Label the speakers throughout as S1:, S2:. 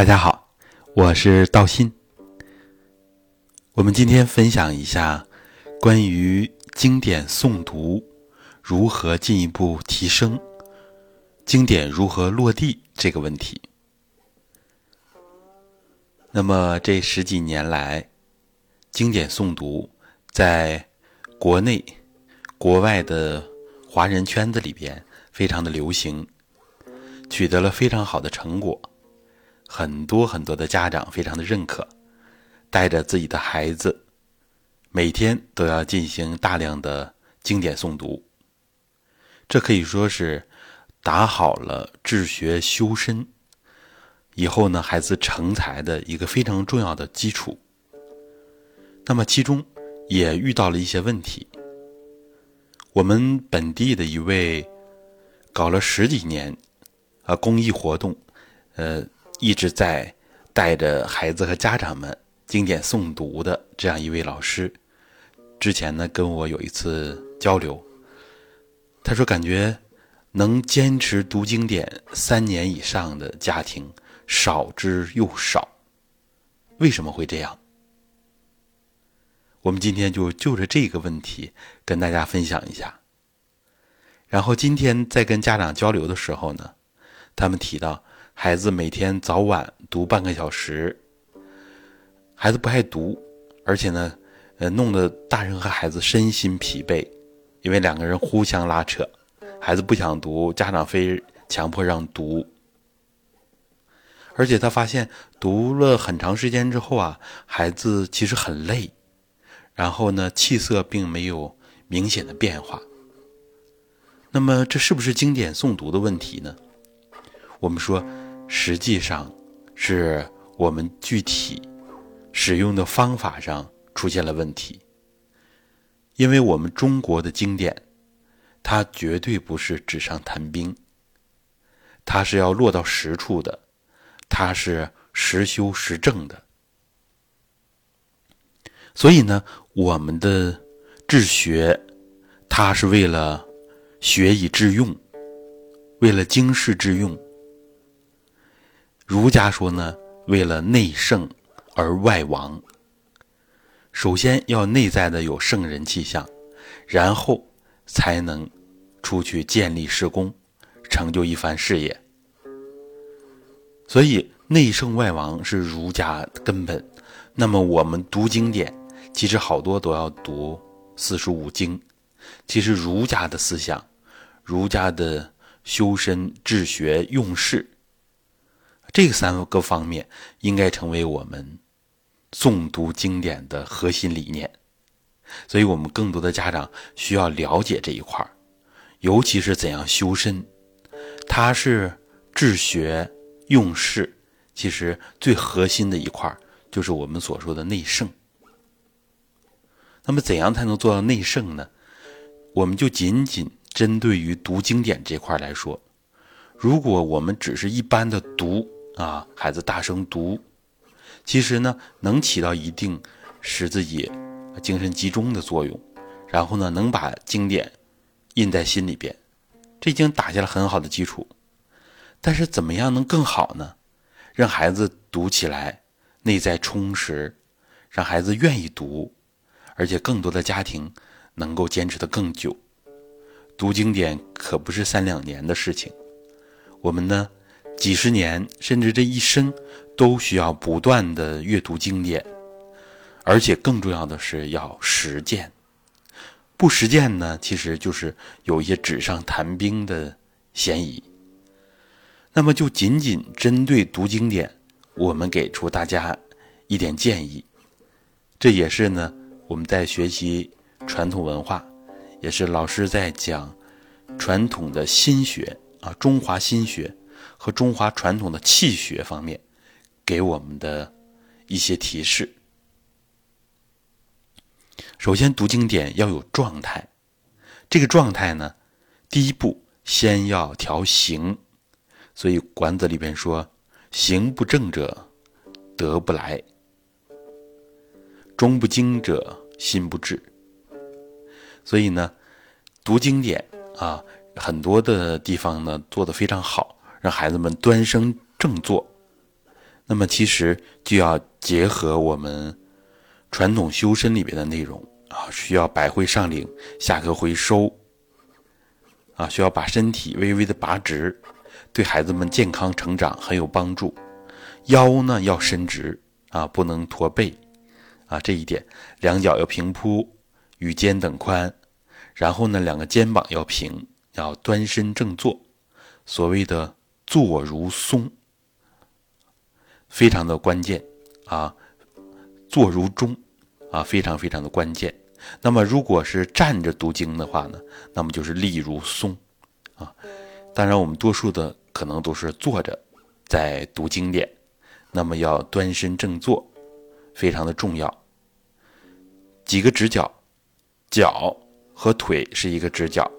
S1: 大家好，我是道心。我们今天分享一下关于经典诵读如何进一步提升，经典如何落地这个问题。那么这十几年来，经典诵读在国内、国外的华人圈子里边非常的流行，取得了非常好的成果。很多很多的家长非常的认可，带着自己的孩子，每天都要进行大量的经典诵读。这可以说是打好了治学修身以后呢，孩子成才的一个非常重要的基础。那么其中也遇到了一些问题。我们本地的一位搞了十几年啊公益活动，呃。一直在带着孩子和家长们经典诵读的这样一位老师，之前呢跟我有一次交流，他说感觉能坚持读经典三年以上的家庭少之又少，为什么会这样？我们今天就就着这个问题跟大家分享一下。然后今天在跟家长交流的时候呢，他们提到。孩子每天早晚读半个小时，孩子不爱读，而且呢，呃，弄得大人和孩子身心疲惫，因为两个人互相拉扯，孩子不想读，家长非强迫让读，而且他发现读了很长时间之后啊，孩子其实很累，然后呢，气色并没有明显的变化。那么，这是不是经典诵读的问题呢？我们说。实际上，是我们具体使用的方法上出现了问题。因为我们中国的经典，它绝对不是纸上谈兵，它是要落到实处的，它是实修实证的。所以呢，我们的治学，它是为了学以致用，为了经世致用。儒家说呢，为了内圣而外王。首先要内在的有圣人气象，然后才能出去建立施工，成就一番事业。所以内圣外王是儒家根本。那么我们读经典，其实好多都要读四书五经。其实儒家的思想，儒家的修身治学用事。这三个方面应该成为我们诵读经典的核心理念，所以我们更多的家长需要了解这一块儿，尤其是怎样修身，它是治学用事，其实最核心的一块儿就是我们所说的内圣。那么怎样才能做到内圣呢？我们就仅仅针对于读经典这块来说，如果我们只是一般的读，啊，孩子大声读，其实呢，能起到一定使自己精神集中的作用，然后呢，能把经典印在心里边，这已经打下了很好的基础。但是，怎么样能更好呢？让孩子读起来内在充实，让孩子愿意读，而且更多的家庭能够坚持的更久。读经典可不是三两年的事情，我们呢？几十年，甚至这一生，都需要不断的阅读经典，而且更重要的是要实践。不实践呢，其实就是有一些纸上谈兵的嫌疑。那么，就仅仅针对读经典，我们给出大家一点建议。这也是呢，我们在学习传统文化，也是老师在讲传统的心学啊，中华心学。和中华传统的气学方面，给我们的一些提示。首先，读经典要有状态，这个状态呢，第一步先要调形。所以《管子》里边说：“形不正者，德不来；中不精者，心不至。”所以呢，读经典啊，很多的地方呢做的非常好。让孩子们端身正坐，那么其实就要结合我们传统修身里边的内容啊，需要百会上领，下颌回收。啊，需要把身体微微的拔直，对孩子们健康成长很有帮助。腰呢要伸直啊，不能驼背。啊，这一点，两脚要平铺，与肩等宽，然后呢，两个肩膀要平，要端身正坐，所谓的坐如松。非常的关键啊，坐如钟啊，非常非常的关键。那么，如果是站着读经的话呢，那么就是立如松啊。当然，我们多数的可能都是坐着在读经典，那么要端身正坐，非常的重要。几个直角，脚和腿是一个直角，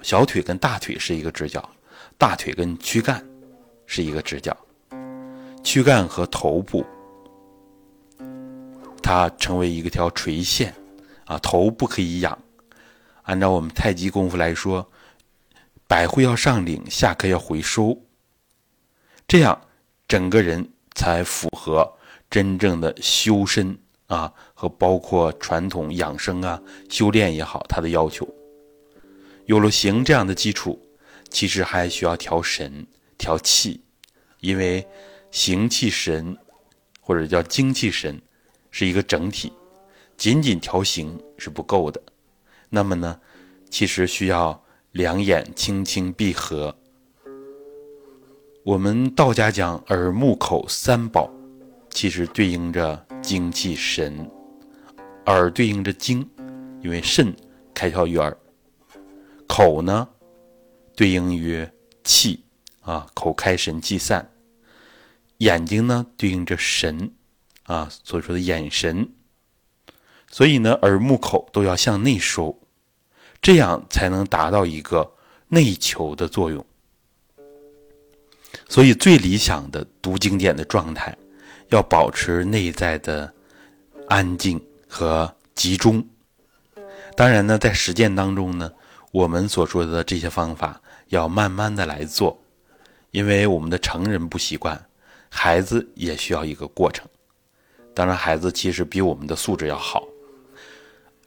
S1: 小腿跟大腿是一个直角，大腿跟躯干是一个直角。躯干和头部，它成为一个条垂线，啊，头不可以仰。按照我们太极功夫来说，百会要上领，下颌要回收，这样整个人才符合真正的修身啊，和包括传统养生啊、修炼也好，它的要求。有了形这样的基础，其实还需要调神、调气，因为。形气神，或者叫精气神，是一个整体，仅仅调形是不够的。那么呢，其实需要两眼轻轻闭合。我们道家讲耳目口三宝，其实对应着精气神。耳对应着精，因为肾开窍于耳；口呢，对应于气啊，口开神气散。眼睛呢，对应着神，啊，所说的眼神。所以呢，耳目口都要向内收，这样才能达到一个内求的作用。所以，最理想的读经典的状态，要保持内在的安静和集中。当然呢，在实践当中呢，我们所说的这些方法要慢慢的来做，因为我们的成人不习惯。孩子也需要一个过程，当然，孩子其实比我们的素质要好。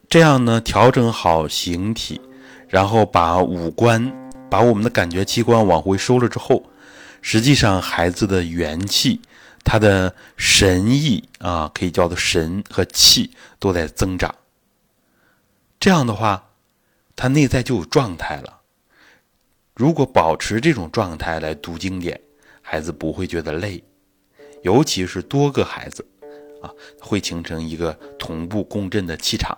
S1: 这样呢，调整好形体，然后把五官、把我们的感觉器官往回收了之后，实际上孩子的元气、他的神意啊，可以叫做神和气都在增长。这样的话，他内在就有状态了。如果保持这种状态来读经典，孩子不会觉得累。尤其是多个孩子，啊，会形成一个同步共振的气场。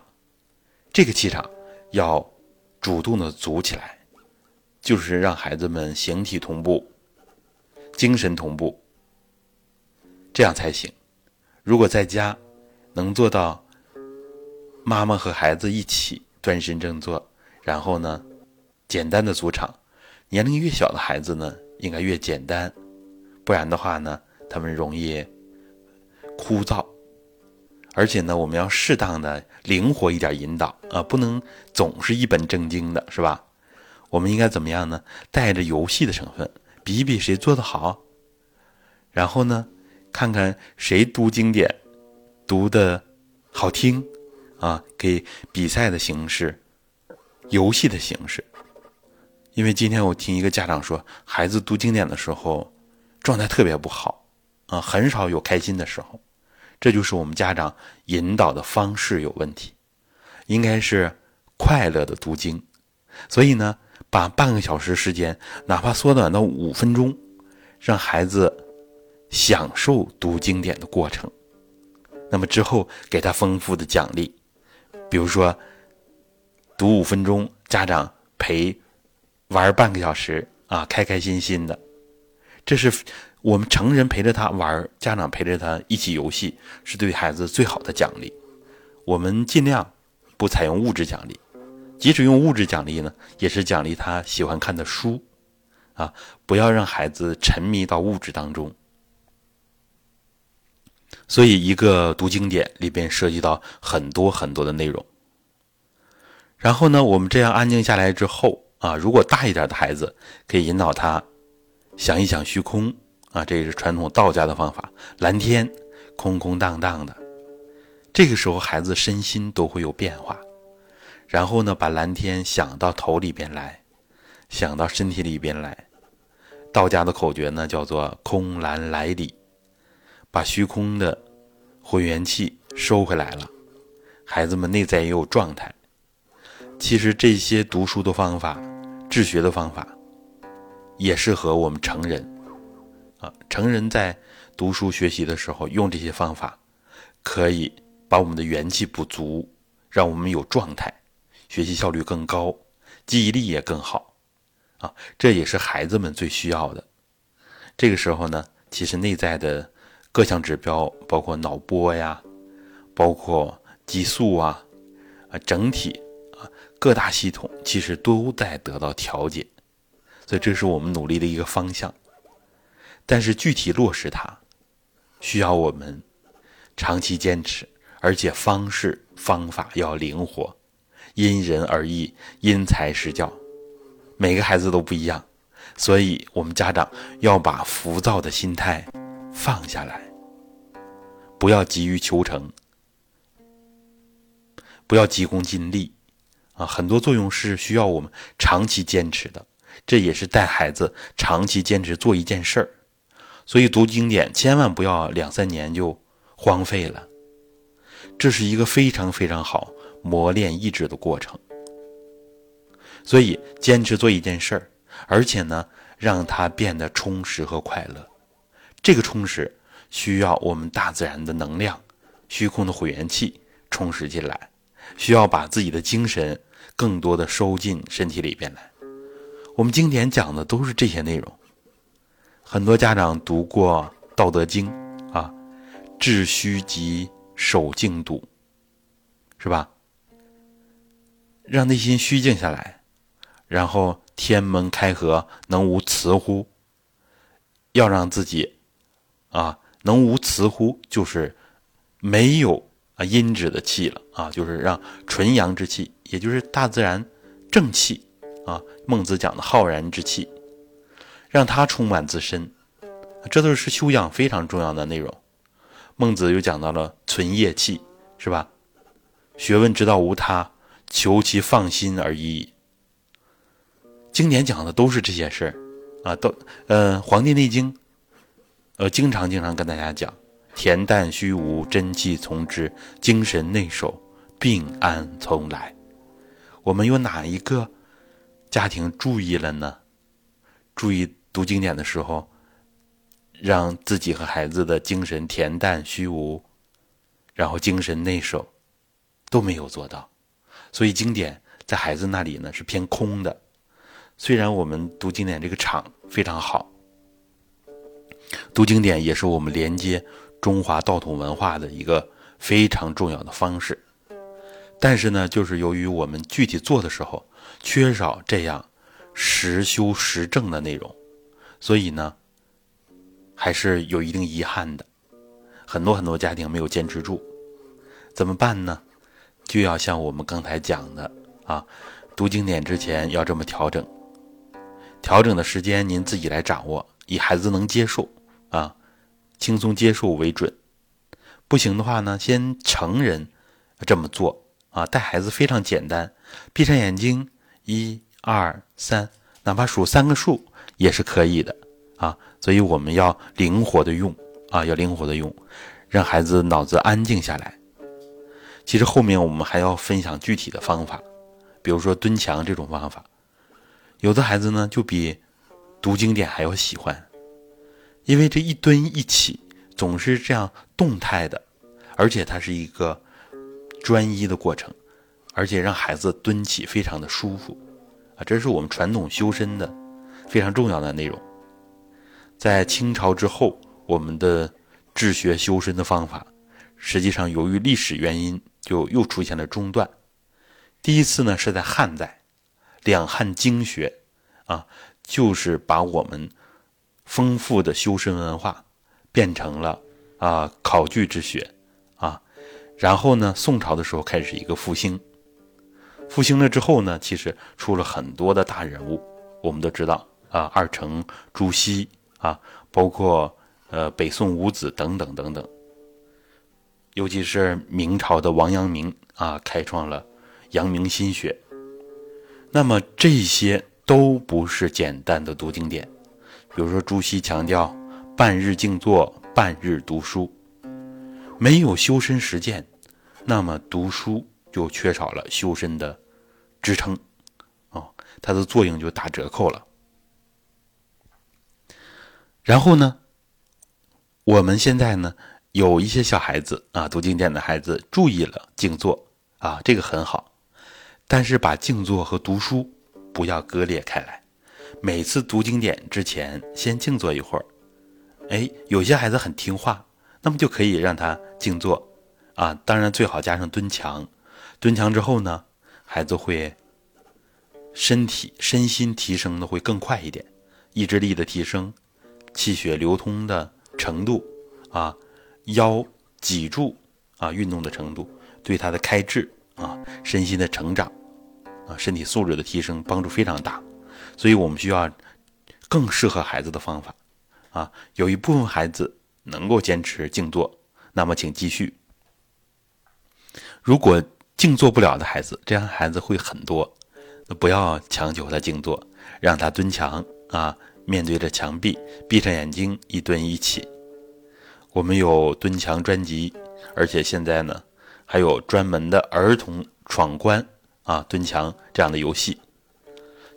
S1: 这个气场要主动的组起来，就是让孩子们形体同步、精神同步，这样才行。如果在家能做到，妈妈和孩子一起端身正坐，然后呢，简单的组场。年龄越小的孩子呢，应该越简单，不然的话呢。他们容易枯燥，而且呢，我们要适当的灵活一点引导啊，不能总是一本正经的，是吧？我们应该怎么样呢？带着游戏的成分，比一比谁做的好，然后呢，看看谁读经典读的好听啊，可以比赛的形式，游戏的形式。因为今天我听一个家长说，孩子读经典的时候状态特别不好。啊，很少有开心的时候，这就是我们家长引导的方式有问题，应该是快乐的读经。所以呢，把半个小时时间，哪怕缩短到五分钟，让孩子享受读经典的过程。那么之后给他丰富的奖励，比如说读五分钟，家长陪玩半个小时啊，开开心心的，这是。我们成人陪着他玩，家长陪着他一起游戏，是对孩子最好的奖励。我们尽量不采用物质奖励，即使用物质奖励呢，也是奖励他喜欢看的书，啊，不要让孩子沉迷到物质当中。所以，一个读经典里边涉及到很多很多的内容。然后呢，我们这样安静下来之后啊，如果大一点的孩子，可以引导他想一想虚空。啊，这也是传统道家的方法。蓝天空空荡荡的，这个时候孩子身心都会有变化。然后呢，把蓝天想到头里边来，想到身体里边来。道家的口诀呢，叫做“空蓝来里”，把虚空的混元气收回来了，孩子们内在也有状态。其实这些读书的方法、治学的方法，也适合我们成人。啊，成人在读书学习的时候用这些方法，可以把我们的元气补足，让我们有状态。学习效率更高，记忆力也更好，啊，这也是孩子们最需要的。这个时候呢，其实内在的各项指标，包括脑波呀，包括激素啊，啊，整体各大系统其实都在得到调节，所以这是我们努力的一个方向。但是具体落实它，需要我们长期坚持，而且方式方法要灵活。因人而异，因材施教，每个孩子都不一样，所以我们家长要把浮躁的心态放下来，不要急于求成，不要急功近利，啊，很多作用是需要我们长期坚持的，这也是带孩子长期坚持做一件事儿，所以读经典千万不要两三年就荒废了，这是一个非常非常好。磨练意志的过程，所以坚持做一件事儿，而且呢，让它变得充实和快乐。这个充实需要我们大自然的能量、虚空的混元气充实进来，需要把自己的精神更多的收进身体里边来。我们经典讲的都是这些内容。很多家长读过《道德经》啊，“致虚极，守静笃”，是吧？让内心虚静下来，然后天门开合，能无雌乎？要让自己啊，能无雌乎？就是没有啊阴质的气了啊，就是让纯阳之气，也就是大自然正气啊，孟子讲的浩然之气，让它充满自身，这都是修养非常重要的内容。孟子又讲到了存业气，是吧？学问之道无他。求其放心而已。经典讲的都是这些事儿，啊，都，呃，《黄帝内经》，呃，经常经常跟大家讲：恬淡虚无，真气从之；精神内守，病安从来。我们有哪一个家庭注意了呢？注意读经典的时候，让自己和孩子的精神恬淡虚无，然后精神内守，都没有做到。所以经典在孩子那里呢是偏空的，虽然我们读经典这个场非常好，读经典也是我们连接中华道统文化的一个非常重要的方式，但是呢，就是由于我们具体做的时候缺少这样实修实证的内容，所以呢，还是有一定遗憾的，很多很多家庭没有坚持住，怎么办呢？就要像我们刚才讲的啊，读经典之前要这么调整，调整的时间您自己来掌握，以孩子能接受啊，轻松接受为准。不行的话呢，先成人这么做啊，带孩子非常简单，闭上眼睛，一二三，哪怕数三个数也是可以的啊。所以我们要灵活的用啊，要灵活的用，让孩子脑子安静下来。其实后面我们还要分享具体的方法，比如说蹲墙这种方法，有的孩子呢就比读经典还要喜欢，因为这一蹲一起总是这样动态的，而且它是一个专一的过程，而且让孩子蹲起非常的舒服啊，这是我们传统修身的非常重要的内容。在清朝之后，我们的治学修身的方法，实际上由于历史原因。就又出现了中断。第一次呢是在汉代，两汉经学啊，就是把我们丰富的修身文化变成了啊考据之学啊。然后呢，宋朝的时候开始一个复兴，复兴了之后呢，其实出了很多的大人物，我们都知道啊，二程、朱熹啊，包括呃北宋五子等等等等，尤其是明朝的王阳明啊，开创了阳明心学。那么这些都不是简单的读经典，比如说朱熹强调半日静坐，半日读书，没有修身实践，那么读书就缺少了修身的支撑，哦，它的作用就打折扣了。然后呢，我们现在呢有一些小孩子啊，读经典的孩子注意了静坐啊，这个很好。但是把静坐和读书不要割裂开来，每次读经典之前先静坐一会儿。哎，有些孩子很听话，那么就可以让他静坐啊。当然最好加上蹲墙，蹲墙之后呢，孩子会身体身心提升的会更快一点，意志力的提升。气血流通的程度，啊，腰脊柱啊运动的程度，对他的开智啊身心的成长，啊身体素质的提升帮助非常大，所以我们需要更适合孩子的方法，啊，有一部分孩子能够坚持静坐，那么请继续。如果静坐不了的孩子，这样孩子会很多，不要强求他静坐，让他蹲墙啊。面对着墙壁，闭上眼睛，一蹲一起。我们有蹲墙专辑，而且现在呢，还有专门的儿童闯关啊，蹲墙这样的游戏。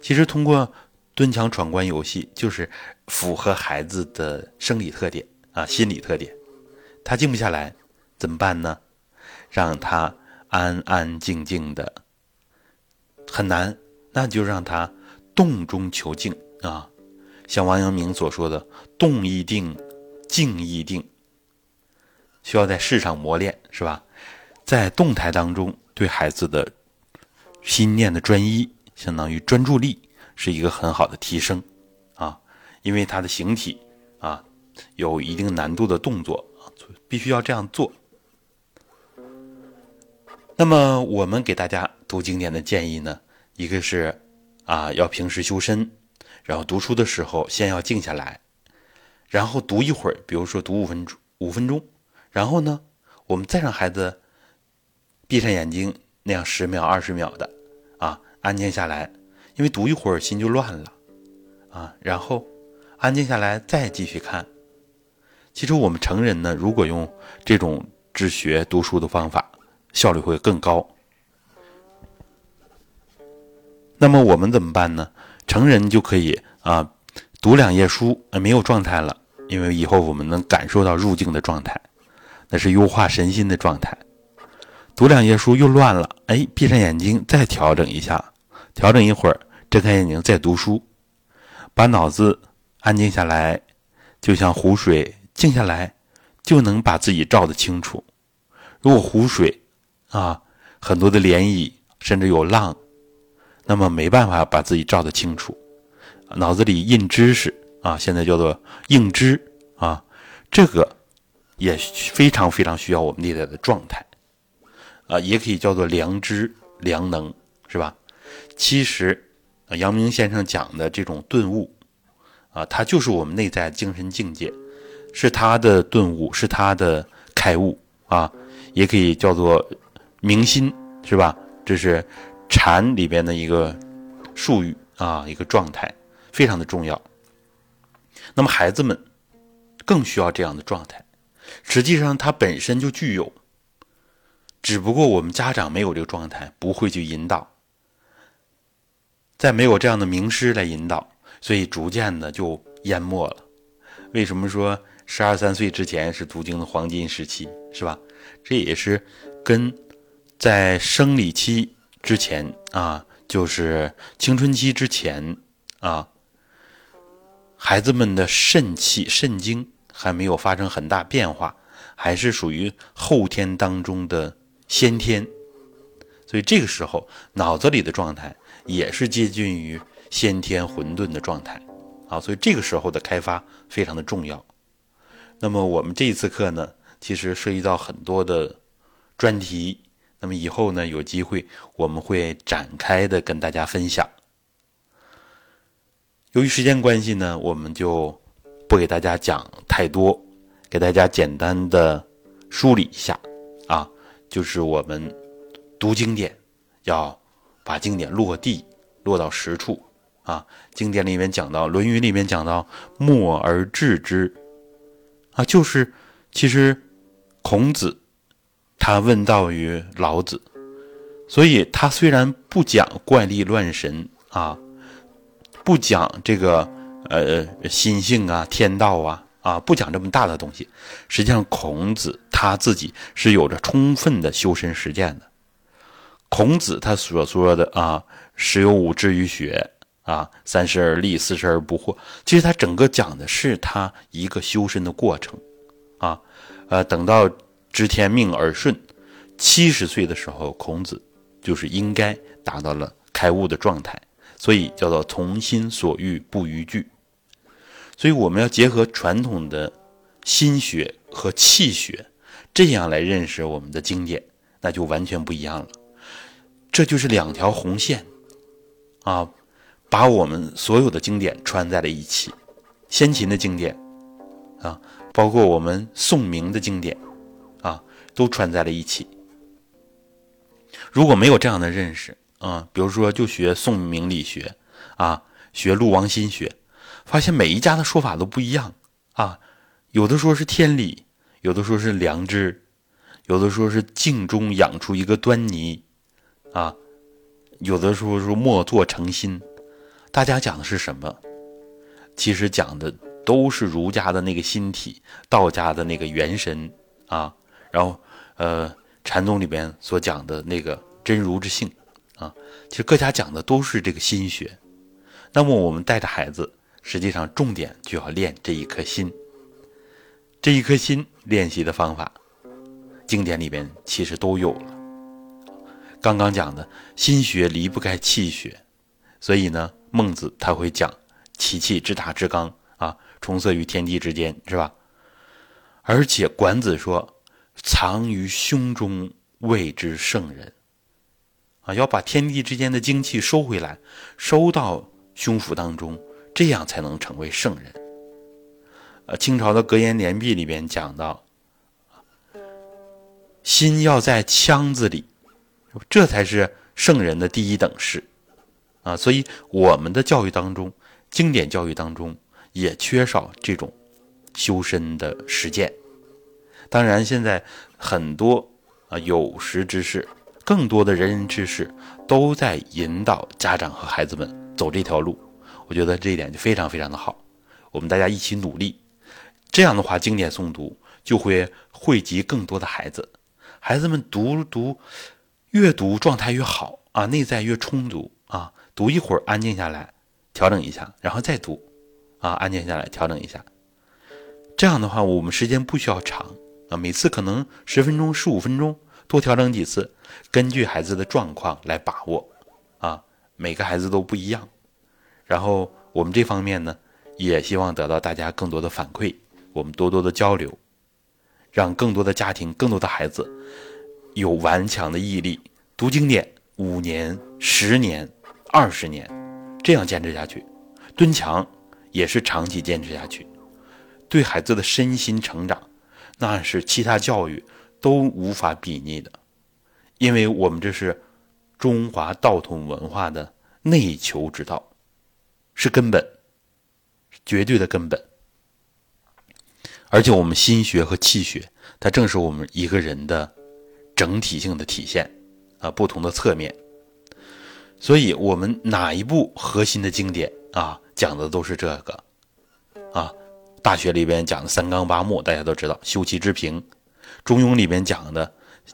S1: 其实通过蹲墙闯关游戏，就是符合孩子的生理特点啊，心理特点。他静不下来，怎么办呢？让他安安静静的，很难，那就让他动中求静啊。像王阳明所说的“动亦定，静亦定”，需要在世上磨练，是吧？在动态当中，对孩子的心念的专一，相当于专注力，是一个很好的提升啊。因为他的形体啊，有一定难度的动作，必须要这样做。那么，我们给大家读经典的建议呢，一个是啊，要平时修身。然后读书的时候，先要静下来，然后读一会儿，比如说读五分钟，五分钟，然后呢，我们再让孩子闭上眼睛，那样十秒、二十秒的，啊，安静下来，因为读一会儿心就乱了，啊，然后安静下来再继续看。其实我们成人呢，如果用这种治学读书的方法，效率会更高。那么我们怎么办呢？成人就可以啊，读两页书，没有状态了，因为以后我们能感受到入境的状态，那是优化身心的状态。读两页书又乱了，哎，闭上眼睛再调整一下，调整一会儿，睁开眼睛再读书，把脑子安静下来，就像湖水静下来，就能把自己照得清楚。如果湖水啊，很多的涟漪，甚至有浪。那么没办法把自己照得清楚，脑子里印知识啊，现在叫做硬知啊，这个也非常非常需要我们内在的状态啊，也可以叫做良知良能，是吧？其实，阳明先生讲的这种顿悟啊，它就是我们内在精神境界，是他的顿悟，是他的开悟啊，也可以叫做明心，是吧？这是。禅里边的一个术语啊，一个状态，非常的重要。那么孩子们更需要这样的状态，实际上它本身就具有，只不过我们家长没有这个状态，不会去引导，再没有这样的名师来引导，所以逐渐的就淹没了。为什么说十二三岁之前是读经的黄金时期，是吧？这也是跟在生理期。之前啊，就是青春期之前啊，孩子们的肾气、肾精还没有发生很大变化，还是属于后天当中的先天，所以这个时候脑子里的状态也是接近于先天混沌的状态啊，所以这个时候的开发非常的重要。那么我们这一次课呢，其实涉及到很多的专题。那么以后呢，有机会我们会展开的跟大家分享。由于时间关系呢，我们就不给大家讲太多，给大家简单的梳理一下，就是我们读经典要把经典落地，落到实处啊。经典里面讲到，《论语》里面讲到“默而知之”，啊，就是其实孔子他问道于老子，所以他虽然不讲怪力乱神啊，不讲这个。呃，心性啊，天道啊，啊，不讲这么大的东西。实际上，孔子他自己是有着充分的修身实践的。孔子他所说的啊，“十有五志于学”，啊，“三十而立，四十而不惑”，其实他整个讲的是他一个修身的过程。啊，呃，等到知天命而顺，七十岁的时候，孔子就是应该达到了开悟的状态。所以叫做从心所欲不逾矩，所以我们要结合传统的心学和气学，这样来认识我们的经典，那就完全不一样了。这就是两条红线啊，把我们所有的经典串在了一起，先秦的经典啊，包括我们宋明的经典啊，都串在了一起。如果没有这样的认识，啊，比如说就学宋明理学，啊，学陆王心学，发现每一家的说法都不一样啊。有的说是天理，有的说是良知，有的说是静中养出一个端倪，啊，有的说是默作诚心。大家讲的是什么？其实讲的都是儒家的那个心体，道家的那个元神啊。然后，呃，禅宗里边所讲的那个真如之性。啊，其实各家讲的都是这个心学，那么我们带着孩子，实际上重点就要练这一颗心。这一颗心练习的方法，经典里边其实都有了。刚刚讲的心学离不开气学，所以呢，孟子他会讲其气之大之刚啊，充塞于天地之间，是吧？而且管子说，藏于胸中谓之圣人。啊，要把天地之间的精气收回来，收到胸腹当中，这样才能成为圣人。呃，清朝的格言联璧里边讲到，心要在腔子里，这才是圣人的第一等事。啊，所以我们的教育当中，经典教育当中也缺少这种修身的实践。当然，现在很多啊有识之士。更多的人人知识都在引导家长和孩子们走这条路，我觉得这一点就非常非常的好。我们大家一起努力，这样的话，经典诵读就会惠及更多的孩子。孩子们读读，越读状态越好啊，内在越充足啊。读一会儿，安静下来，调整一下，然后再读，啊，安静下来，调整一下。这样的话，我们时间不需要长啊，每次可能十分钟、十五分钟。多调整几次，根据孩子的状况来把握，啊，每个孩子都不一样。然后我们这方面呢，也希望得到大家更多的反馈，我们多多的交流，让更多的家庭、更多的孩子有顽强的毅力，读经典五年、十年、二十年，这样坚持下去。蹲墙也是长期坚持下去，对孩子的身心成长，那是其他教育。都无法比拟的，因为我们这是中华道统文化的内求之道，是根本，绝对的根本。而且我们心学和气血，它正是我们一个人的整体性的体现啊，不同的侧面。所以，我们哪一部核心的经典啊，讲的都是这个啊，《大学》里边讲的三纲八目，大家都知道，修齐治平。中庸里边讲的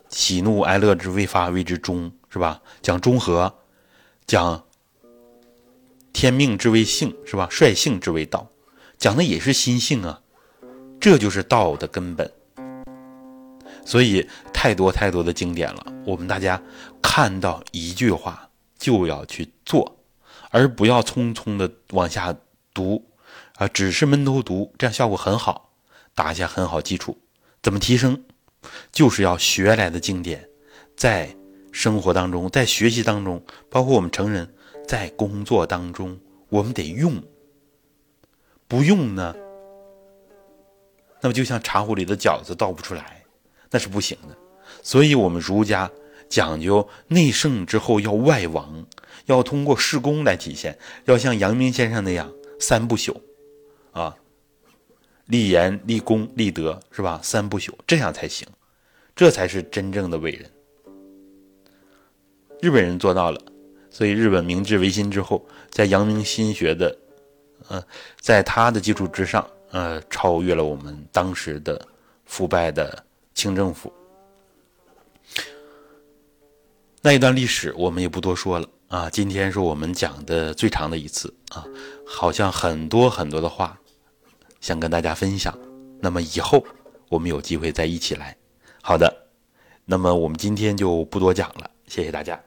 S1: 喜怒哀乐之未发谓之中，是吧？讲中和，讲天命之谓性，是吧？率性之谓道，讲的也是心性啊，这就是道的根本。所以太多太多的经典了，我们大家看到一句话就要去做，而不要匆匆的往下读啊，只是闷头读，这样效果很好，打下很好基础。怎么提升？就是要学来的经典，在生活当中，在学习当中，包括我们成人在工作当中，我们得用。不用呢，那么就像茶壶里的饺子倒不出来，那是不行的。所以，我们儒家讲究内圣之后要外王，要通过事功来体现，要像阳明先生那样三不朽，啊，立言、立功、立德，是吧？三不朽，这样才行，这才是真正的伟人。日本人做到了，所以日本明治维新之后，在阳明心学的，呃，在他的基础之上，呃，超越了我们当时的腐败的清政府。那一段历史我们也不多说了啊，今天是我们讲的最长的一次啊，好像很多很多的话想跟大家分享。那么以后我们有机会再一起来。好的，那么我们今天就不多讲了，谢谢大家。